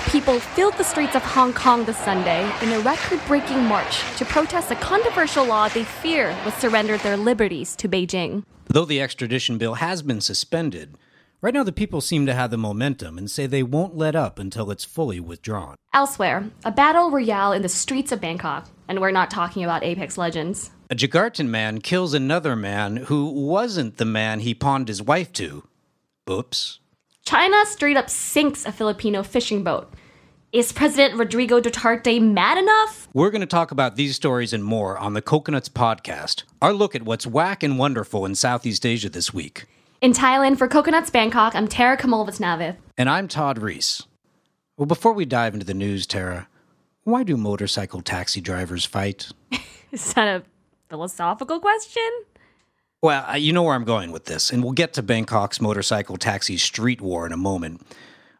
of people filled the streets of Hong Kong this Sunday in a record breaking march to protest a controversial law they fear would surrender their liberties to Beijing. Though the extradition bill has been suspended, right now the people seem to have the momentum and say they won't let up until it's fully withdrawn. Elsewhere, a battle royale in the streets of Bangkok, and we're not talking about Apex Legends. A Jakartan man kills another man who wasn't the man he pawned his wife to. Oops. China straight up sinks a Filipino fishing boat. Is President Rodrigo Duterte mad enough? We're going to talk about these stories and more on the Coconuts podcast. Our look at what's whack and wonderful in Southeast Asia this week. In Thailand, for Coconuts Bangkok, I'm Tara Kamolvattanavith. And I'm Todd Ruiz. Well, before we dive into the news, Tara, why do motorcycle taxi drivers fight? Is that a philosophical question? Well, you know where I'm going with this, and we'll get to Bangkok's motorcycle taxi street war in a moment.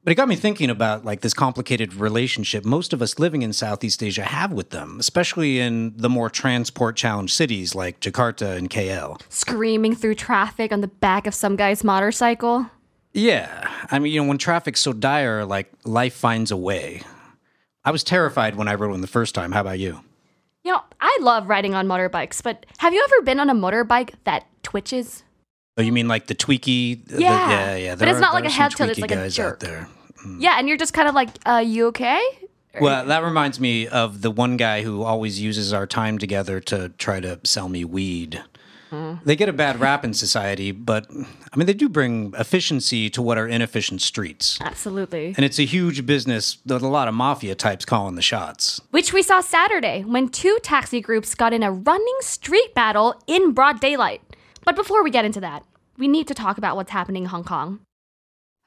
But it got me thinking about like this complicated relationship most of us living in Southeast Asia have with them, especially in the more transport challenged cities like Jakarta and KL. Screaming through traffic on the back of some guy's motorcycle. Yeah, I mean, you know, when traffic's so dire, like life finds a way. I was terrified when I rode one the first time. How about you? You know, I love riding on motorbikes, but have you ever been on a motorbike that twitches? Oh, you mean like the tweaky? the- Yeah. yeah, yeah. But it's not like a head tilt, it's tweaky like a guys jerk. out there. Yeah, and you're just kind of like, uh, you okay? Well, that reminds me of the one guy who always uses our time together to try to sell me weed. Hmm. They get a bad rap in society, but I mean, they do bring efficiency to what are inefficient streets. Absolutely. And it's a huge business with a lot of mafia types calling the shots. Which we saw Saturday when two taxi groups got in a running street battle in broad daylight. But before we get into that, we need to talk about what's happening in Hong Kong.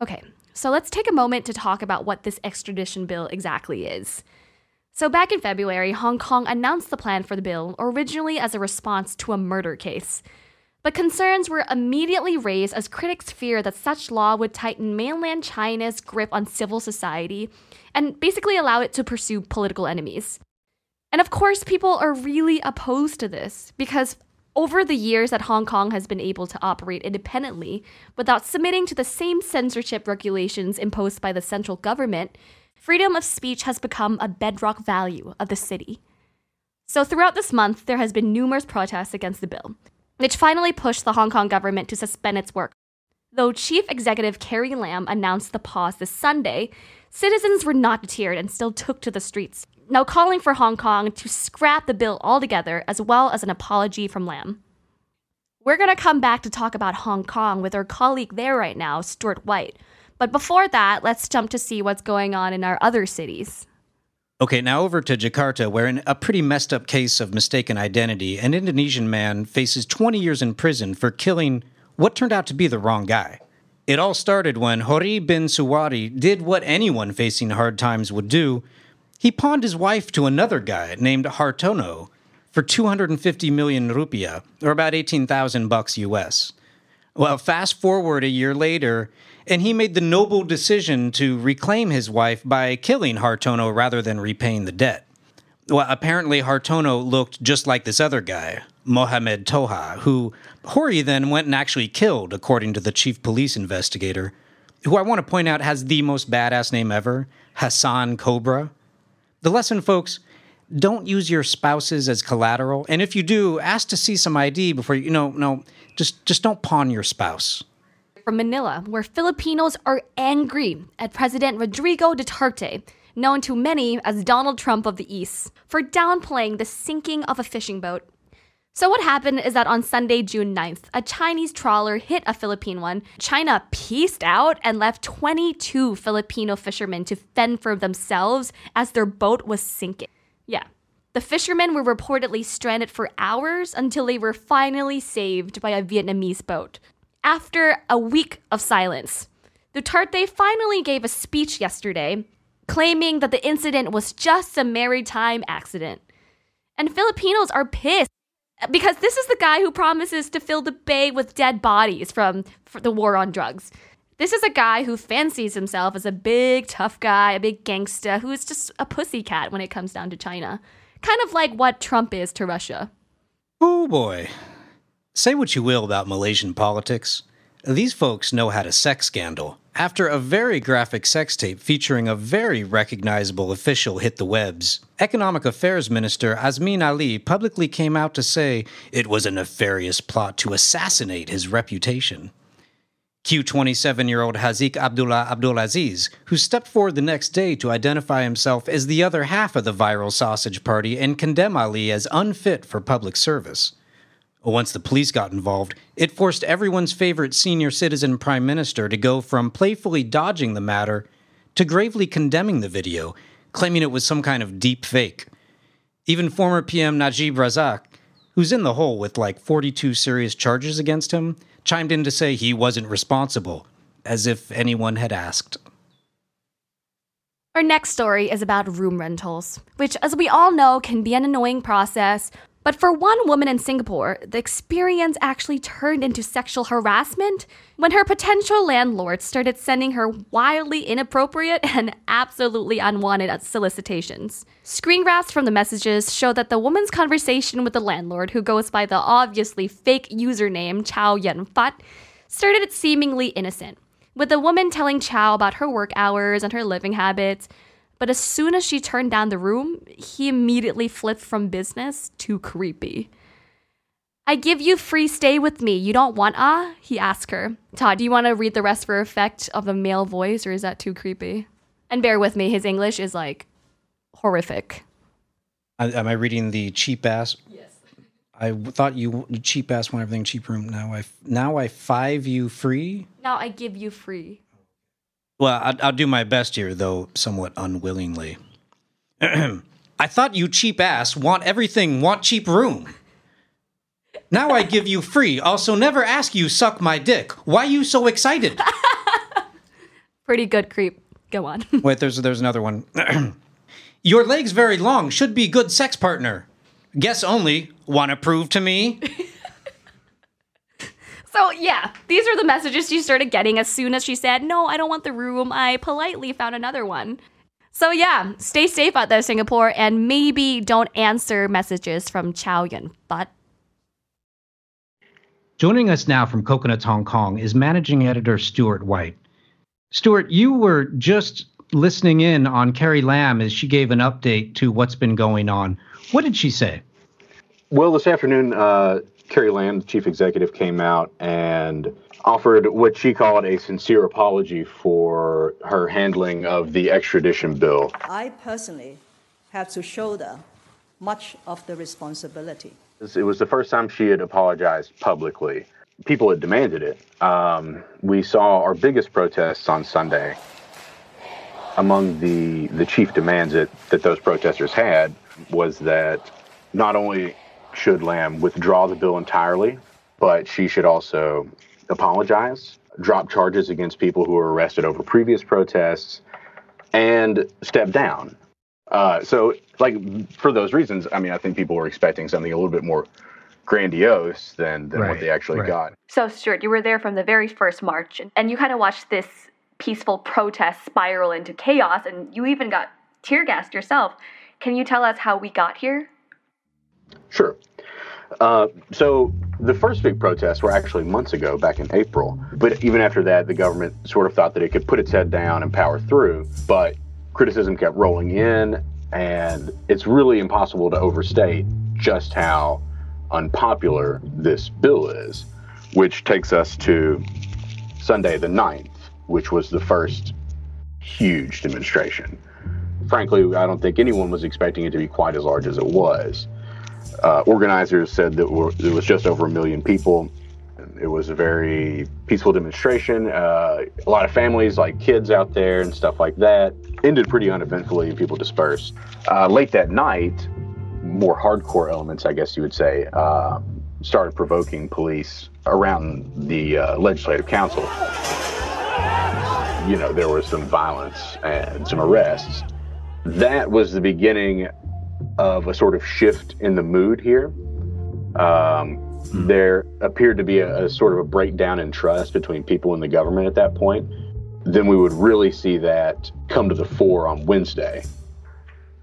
Okay, so let's take a moment to talk about what this extradition bill exactly is. So, back in February, Hong Kong announced the plan for the bill, originally as a response to a murder case. But concerns were immediately raised as critics fear that such law would tighten mainland China's grip on civil society and basically allow it to pursue political enemies. And of course, people are really opposed to this because over the years that Hong Kong has been able to operate independently without submitting to the same censorship regulations imposed by the central government, freedom of speech has become a bedrock value of the city. So, throughout this month, there has been numerous protests against the bill, which finally pushed the Hong Kong government to suspend its work. Though Chief Executive Carrie Lam announced the pause this Sunday, citizens were not deterred and still took to the streets, now calling for Hong Kong to scrap the bill altogether, as well as an apology from Lam. We're going to come back to talk about Hong Kong with our colleague there right now, Stuart White. But before that, let's jump to see what's going on in our other cities. Okay, now over to Jakarta, where in a pretty messed up case of mistaken identity, an Indonesian man faces 20 years in prison for killing what turned out to be the wrong guy. It all started when Hori bin Suwari did what anyone facing hard times would do. He pawned his wife to another guy named Hartono for 250 million rupiah, or about 18,000 bucks US. Well, fast forward a year later, and he made the noble decision to reclaim his wife by killing Hartono rather than repaying the debt. Well, apparently Hartono looked just like this other guy, Mohamed Toha, who Hori then went and actually killed, according to the chief police investigator, who I want to point out has the most badass name ever, Hassan Cobra. The lesson, folks, don't use your spouses as collateral, and if you do, ask to see some ID before you, you know, no, just just don't pawn your spouse. From Manila, where Filipinos are angry at President Rodrigo Duterte, known to many as Donald Trump of the East, for downplaying the sinking of a fishing boat. So, what happened is that on Sunday, June 9th, a Chinese trawler hit a Philippine one. China pieced out and left 22 Filipino fishermen to fend for themselves as their boat was sinking. Yeah. The fishermen were reportedly stranded for hours until they were finally saved by a Vietnamese boat. After a week of silence, Duterte finally gave a speech yesterday claiming that the incident was just a maritime accident. And Filipinos are pissed because this is the guy who promises to fill the bay with dead bodies from the war on drugs. This is a guy who fancies himself as a big tough guy, a big gangster who is just a pussycat when it comes down to China. Kind of like what Trump is to Russia. Oh boy. Say what you will about Malaysian politics. These folks know how to sex scandal. After a very graphic sex tape featuring a very recognizable official hit the webs, Economic Affairs Minister Azmin Ali publicly came out to say it was a nefarious plot to assassinate his reputation. Q 27 year old Haziq Abdullah Abdulaziz, who stepped forward the next day to identify himself as the other half of the viral sausage party and condemn Ali as unfit for public service. Once the police got involved, it forced everyone's favorite senior citizen prime minister to go from playfully dodging the matter to gravely condemning the video, claiming it was some kind of deep fake. Even former PM Najib Razak, who's in the hole with like 42 serious charges against him, chimed in to say he wasn't responsible, as if anyone had asked. Our next story is about room rentals, which, as we all know, can be an annoying process but for one woman in Singapore, the experience actually turned into sexual harassment when her potential landlord started sending her wildly inappropriate and absolutely unwanted solicitations. Screen grabs from the messages show that the woman's conversation with the landlord, who goes by the obviously fake username Chow Yun Fat, started seemingly innocent, with the woman telling Chow about her work hours and her living habits but as soon as she turned down the room, he immediately flipped from business to creepy. I give you free stay with me. You don't want ah? He asked her. Todd, do you want to read the rest for effect of a male voice, or is that too creepy? And bear with me, his English is like horrific. Am I reading the cheap ass? Yes. I thought you cheap ass want everything cheap room. Now I now I five you free. Now I give you free. Well, I'll, I'll do my best here, though somewhat unwillingly. I thought you cheap ass want everything, want cheap room. Now I give you free. Also, never ask you suck my dick. Why you so excited? Pretty good creep. Go on. Wait, there's there's another one. Your legs very long. Should be good sex partner. Guess only. Wanna prove to me? So, yeah, these are the messages she started getting as soon as she said, No, I don't want the room. I politely found another one. So, yeah, stay safe out there, Singapore, and maybe don't answer messages from Chow Yun But Joining us now from Coconuts Hong Kong is managing editor Stuart White. Stuart, you were just listening in on Carrie Lam as she gave an update to what's been going on. What did she say? Well, this afternoon, uh, Carrie Lam, the chief executive, came out and offered what she called a sincere apology for her handling of the extradition bill. I personally have to shoulder much of the responsibility. It was the first time she had apologized publicly. People had demanded it. Um, we saw our biggest protests on Sunday. Among the, the chief demands that, that those protesters had was that not only should Lam withdraw the bill entirely, but she should also apologize, drop charges against people who were arrested over previous protests, and step down. Uh, so, like, for those reasons, I mean, I think people were expecting something a little bit more grandiose than, than right, what they actually right. got. So, Stuart, you were there from the very first march, and you kind of watched this peaceful protest spiral into chaos, and you even got tear gassed yourself. Can you tell us how we got here? Sure. Uh, so the first big protests were actually months ago, back in April. But even after that, the government sort of thought that it could put its head down and power through. But criticism kept rolling in, and it's really impossible to overstate just how unpopular this bill is, which takes us to Sunday the 9th, which was the first huge demonstration. Frankly, I don't think anyone was expecting it to be quite as large as it was. Uh, organizers said that it was just over a million people. It was a very peaceful demonstration. Uh, a lot of families, like kids out there and stuff like that. Ended pretty uneventfully and people dispersed. Uh, late that night, more hardcore elements, I guess you would say, uh, started provoking police around the uh, legislative council. You know, there was some violence and some arrests. That was the beginning of a sort of shift in the mood here. Um, mm. There appeared to be a, a, sort of a breakdown in trust between people and the government at that point. Then we would really see that come to the fore on Wednesday.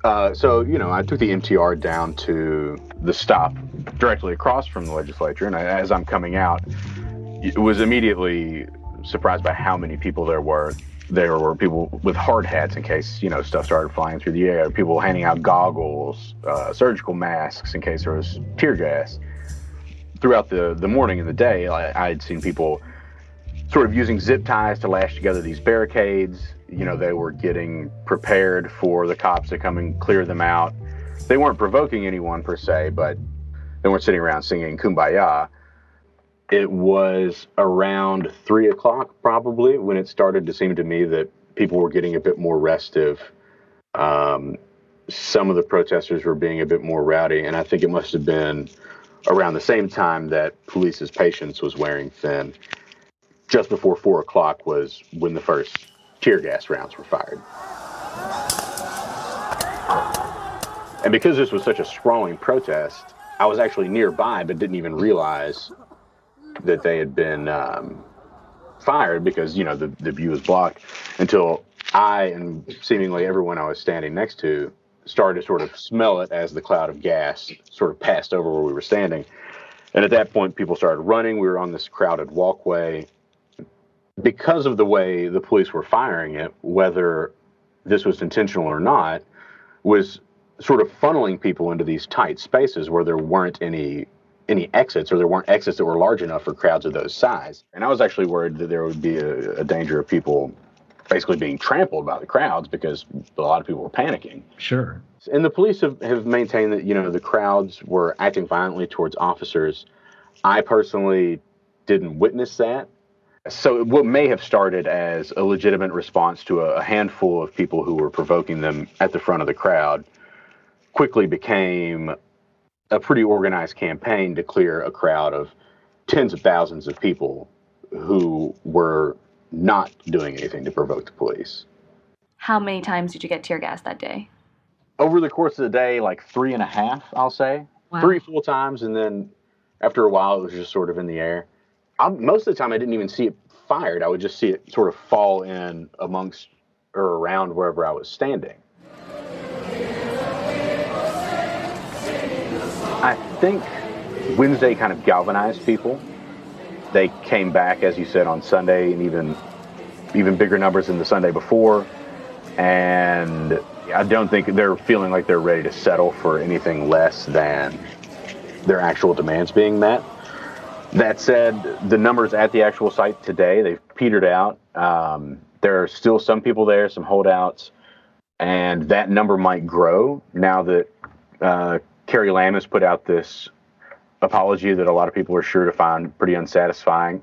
Uh, so, you know, I took the MTR down to the stop directly across from the legislature. And I, as I'm coming out, was immediately surprised by how many people there were. There were people with hard hats in case you know stuff started flying through the air. People handing out goggles, uh, surgical masks in case there was tear gas. Throughout the the morning and the day, I, I had seen people sort of using zip ties to lash together these barricades. You know, they were getting prepared for the cops to come and clear them out. They weren't provoking anyone per se, but they weren't sitting around singing "Kumbaya." It was around three o'clock, probably, when it started to seem to me that people were getting a bit more restive. Um, some of the protesters were being a bit more rowdy, and I think it must have been around the same time that police's patience was wearing thin. Just before four o'clock was when the first tear gas rounds were fired. And because this was such a sprawling protest, I was actually nearby but didn't even realize that they had been um, fired because you know the, the view was blocked until I and seemingly everyone I was standing next to started to sort of smell it as the cloud of gas sort of passed over where we were standing. And at that point, people started running. We were on this crowded walkway. Because of the way the police were firing it, whether this was intentional or not, was sort of funneling people into these tight spaces where there weren't any any exits or there weren't exits that were large enough for crowds of those size. And I was actually worried that there would be a, a danger of people basically being trampled by the crowds because a lot of people were panicking. Sure. And the police have, have maintained that, you know, the crowds were acting violently towards officers. I personally didn't witness that. So what may have started as a legitimate response to a, a handful of people who were provoking them at the front of the crowd quickly became a pretty organized campaign to clear a crowd of tens of thousands of people who were not doing anything to provoke the police. How many times did you get tear gas that day? Over the course of the day, like three and a half, I'll say. Wow. Three full times, and then after a while, it was just sort of in the air. I, most of the time, I didn't even see it fired. I would just see it sort of fall in amongst or around wherever I was standing. Think Wednesday kind of galvanized people. They came back, as you said, on Sunday, and even even bigger numbers than the Sunday before. And I don't think they're feeling like they're ready to settle for anything less than their actual demands being met. That said, the numbers at the actual site today they've petered out. Um, there are still some people there, some holdouts, and that number might grow now that uh, Carrie Lam has put out this apology that a lot of people are sure to find pretty unsatisfying.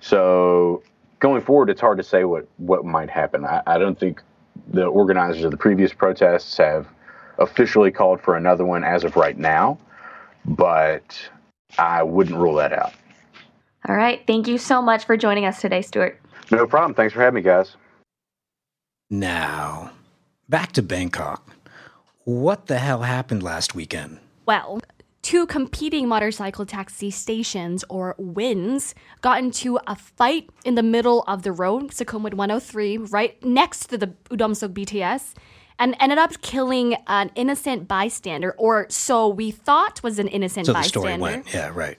So going forward, it's hard to say what, what might happen. I, I don't think the organizers of the previous protests have officially called for another one as of right now, but I wouldn't rule that out. All right. Thank you so much for joining us today, Stuart. No problem. Thanks for having me, guys. Now, back to Bangkok. What the hell happened last weekend? Well, two competing motorcycle taxi stations, or WINs, got into a fight in the middle of the road, Sukhumvit 103, right next to the Udomsuk BTS, and ended up killing an innocent bystander, or so we thought was an innocent So the bystander, story went. Yeah, right.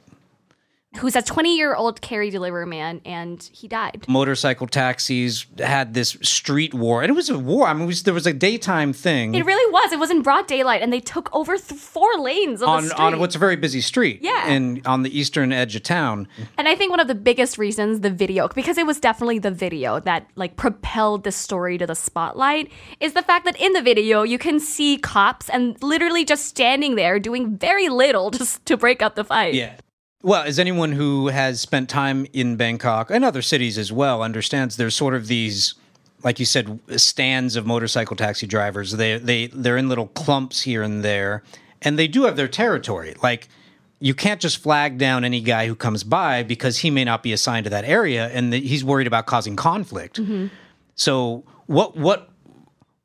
Who's a 20 year old carry delivery man, and he died. Motorcycle taxis had this street war, and it was a war. I mean, it was, there was a daytime thing It really was. It was in broad daylight, and they took over th- four lanes of on the street. on what's a very busy street. Yeah. and on the eastern edge of town. And I think one of the biggest reasons the video, because it was definitely the video that like propelled the story to the spotlight, is the fact that in the video you can see cops and literally just standing there doing very little just to break up the fight. Yeah. Well, as anyone who has spent time in Bangkok and other cities as well understands, there's sort of these, like you said, stands of motorcycle taxi drivers. They they they're in little clumps here and there, and they do have their territory. Like you can't just flag down any guy who comes by because he may not be assigned to that area, and that he's worried about causing conflict. Mm-hmm. So what what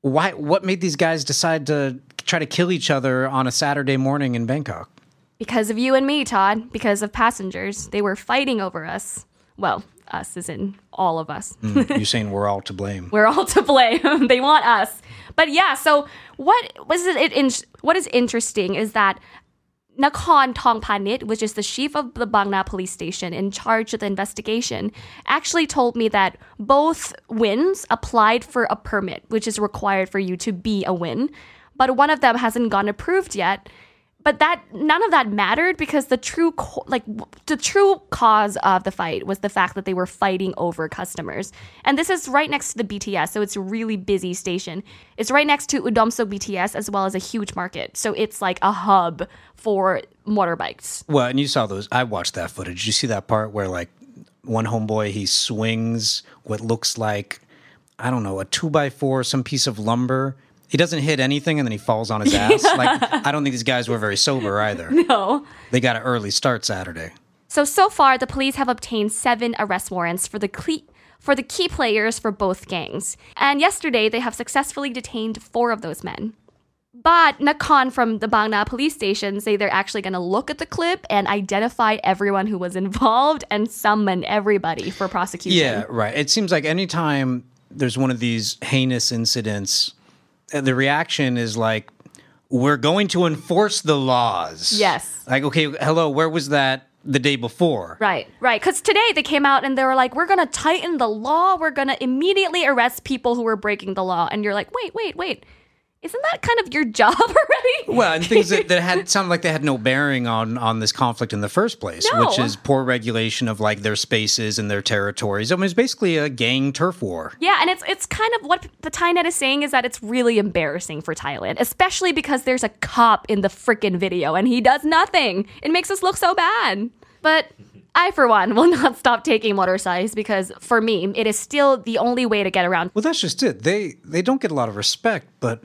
why what made these guys decide to try to kill each other on a Saturday morning in Bangkok? Because of you and me, Todd, because of passengers. They were fighting over us. Well, us is in all of us. Mm, You're saying we're all to blame. We're all to blame. they want us. But yeah, so what was it in, what is interesting is that Nakhon Tongpanit, which is the chief of the Bangna police station in charge of the investigation, actually told me that both wins applied for a permit, which is required for you to be a win, but one of them hasn't gone approved yet but that none of that mattered because the true co- like the true cause of the fight was the fact that they were fighting over customers and this is right next to the bts so it's a really busy station it's right next to Udomsuk bts as well as a huge market so it's like a hub for motorbikes Well, and you saw those. I watched that footage. You see that part where like one homeboy he swings what looks like I don't know a two by four, some piece of lumber. He doesn't hit anything, and then he falls on his ass. Like I don't think these guys were very sober either. no They got an early start Saturday. So so far, the police have obtained seven arrest warrants for the cle- for the key players for both gangs. And yesterday, they have successfully detained four of those men. But Nakhon from the Bangna police station say they're actually going to look at the clip and identify everyone who was involved and summon everybody for prosecution. Yeah, right. It seems like anytime there's one of these heinous incidents, uh, the reaction is like, we're going to enforce the laws. Yes. Like, okay, hello, where was that the day before? Right, right. Because today they came out and they were like, we're going to tighten the law. We're going to immediately arrest people who are breaking the law. And you're like, wait, wait, wait. Isn't that kind of your job already? Well, and things that, that had sounded like they had no bearing on on this conflict in the first place, No. which is poor regulation of like their spaces and their territories. I mean, it's basically a gang turf war. Yeah, and it's it's kind of what the Thai net is saying is that it's really embarrassing for Thailand, especially because there's a cop in the freaking video and he does nothing. It makes us look so bad. But I, for one, will not stop taking motorcycles because for me, it is still the only way to get around. Well, that's just it. They they don't get a lot of respect, but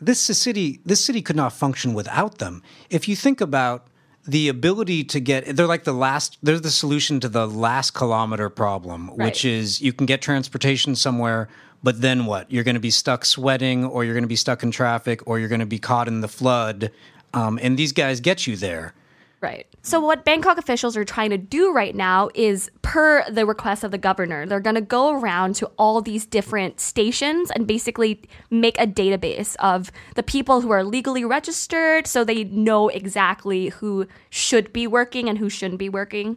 this city this city could not function without them. If you think about the ability to get they're like the last they're the solution to the last kilometer problem, which is you can get transportation somewhere, but then what? You're going to be stuck sweating or you're going to be stuck in traffic or you're going to be caught in the flood. Um, and these guys get you there. Right. So what Bangkok officials are trying to do right now is per the request of the governor, they're going to go around to all these different stations and basically make a database of the people who are legally registered so they know exactly who should be working and who shouldn't be working.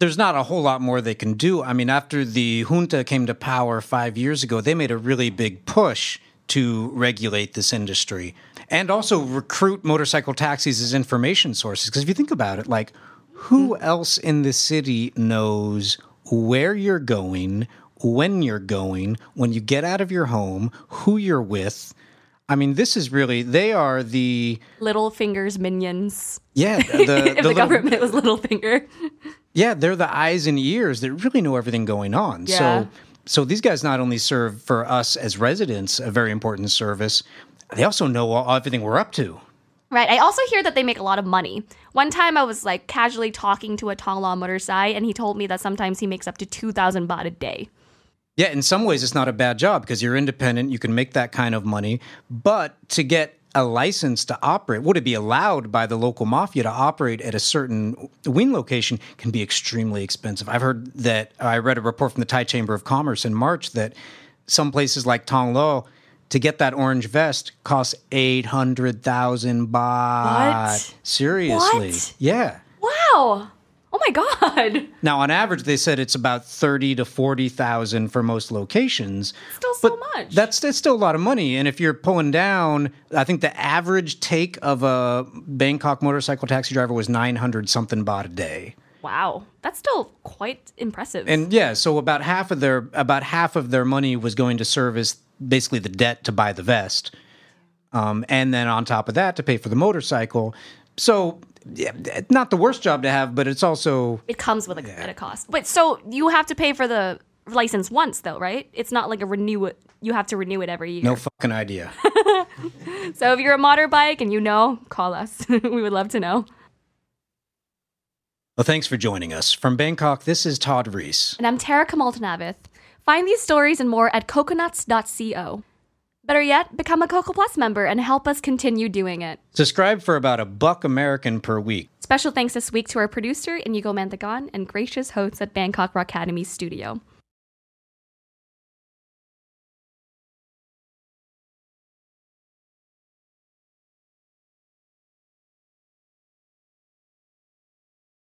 there's not a whole lot more they can do. I mean, after the junta came to power five years ago, they made a really big push to regulate this industry and also recruit motorcycle taxis as information sources. Because if you think about it, like, who hmm. else in the city knows where you're going, when you're going, when you get out of your home, who you're with? I mean, this is really, they are the, Littlefinger's minions. yeah, the, If the the, little- government was Littlefinger. Yeah, they're the eyes and ears that really know everything going on. Yeah. So so these guys not only serve for us as residents a very important service, they also know all, everything we're up to. Right. I also hear that they make a lot of money. One time I was like casually talking to a Tong Lo motorcycle and he told me that sometimes he makes up to 2,000 baht a day. Yeah, in some ways it's not a bad job because you're independent, you can make that kind of money, but to get a license to operate, would it be allowed by the local mafia to operate at a certain wing location can be extremely expensive. I've heard that I read a report from the Thai Chamber of Commerce in March that some places like Tong Lo to get that orange vest costs 800,000 baht. What? Seriously. What? Yeah. Wow. Oh my God. Now, on average, they said it's about thirty to forty thousand for most locations. Still so but much. That's that's still a lot of money. And if you're pulling down, I think the average take of a Bangkok motorcycle taxi driver was nine hundred something baht a day. Wow. That's still quite impressive. And yeah, so about half of their about half of their money was going to service basically the debt to buy the vest, um, and then on top of that to pay for the motorcycle. So. Yeah, not the worst job to have, but it's also it comes with a, at a cost. But so you have to pay for the license once though, right? It's not like a renew it. You have to renew it every year. no fucking idea. So if you're a motorbike and you know, call us. we would love to know. Well, thanks for joining us. From Bangkok, this is Todd Ruiz. And I'm Tara Kamolvattanavith. Find these stories and more at coconuts.co. Better yet, become a Coco Plus member and help us continue doing it. Subscribe for about a buck American per week. Special thanks this week to our producer, Inigo Mandagon, and gracious hosts at Bangkok Rock Academy Studio.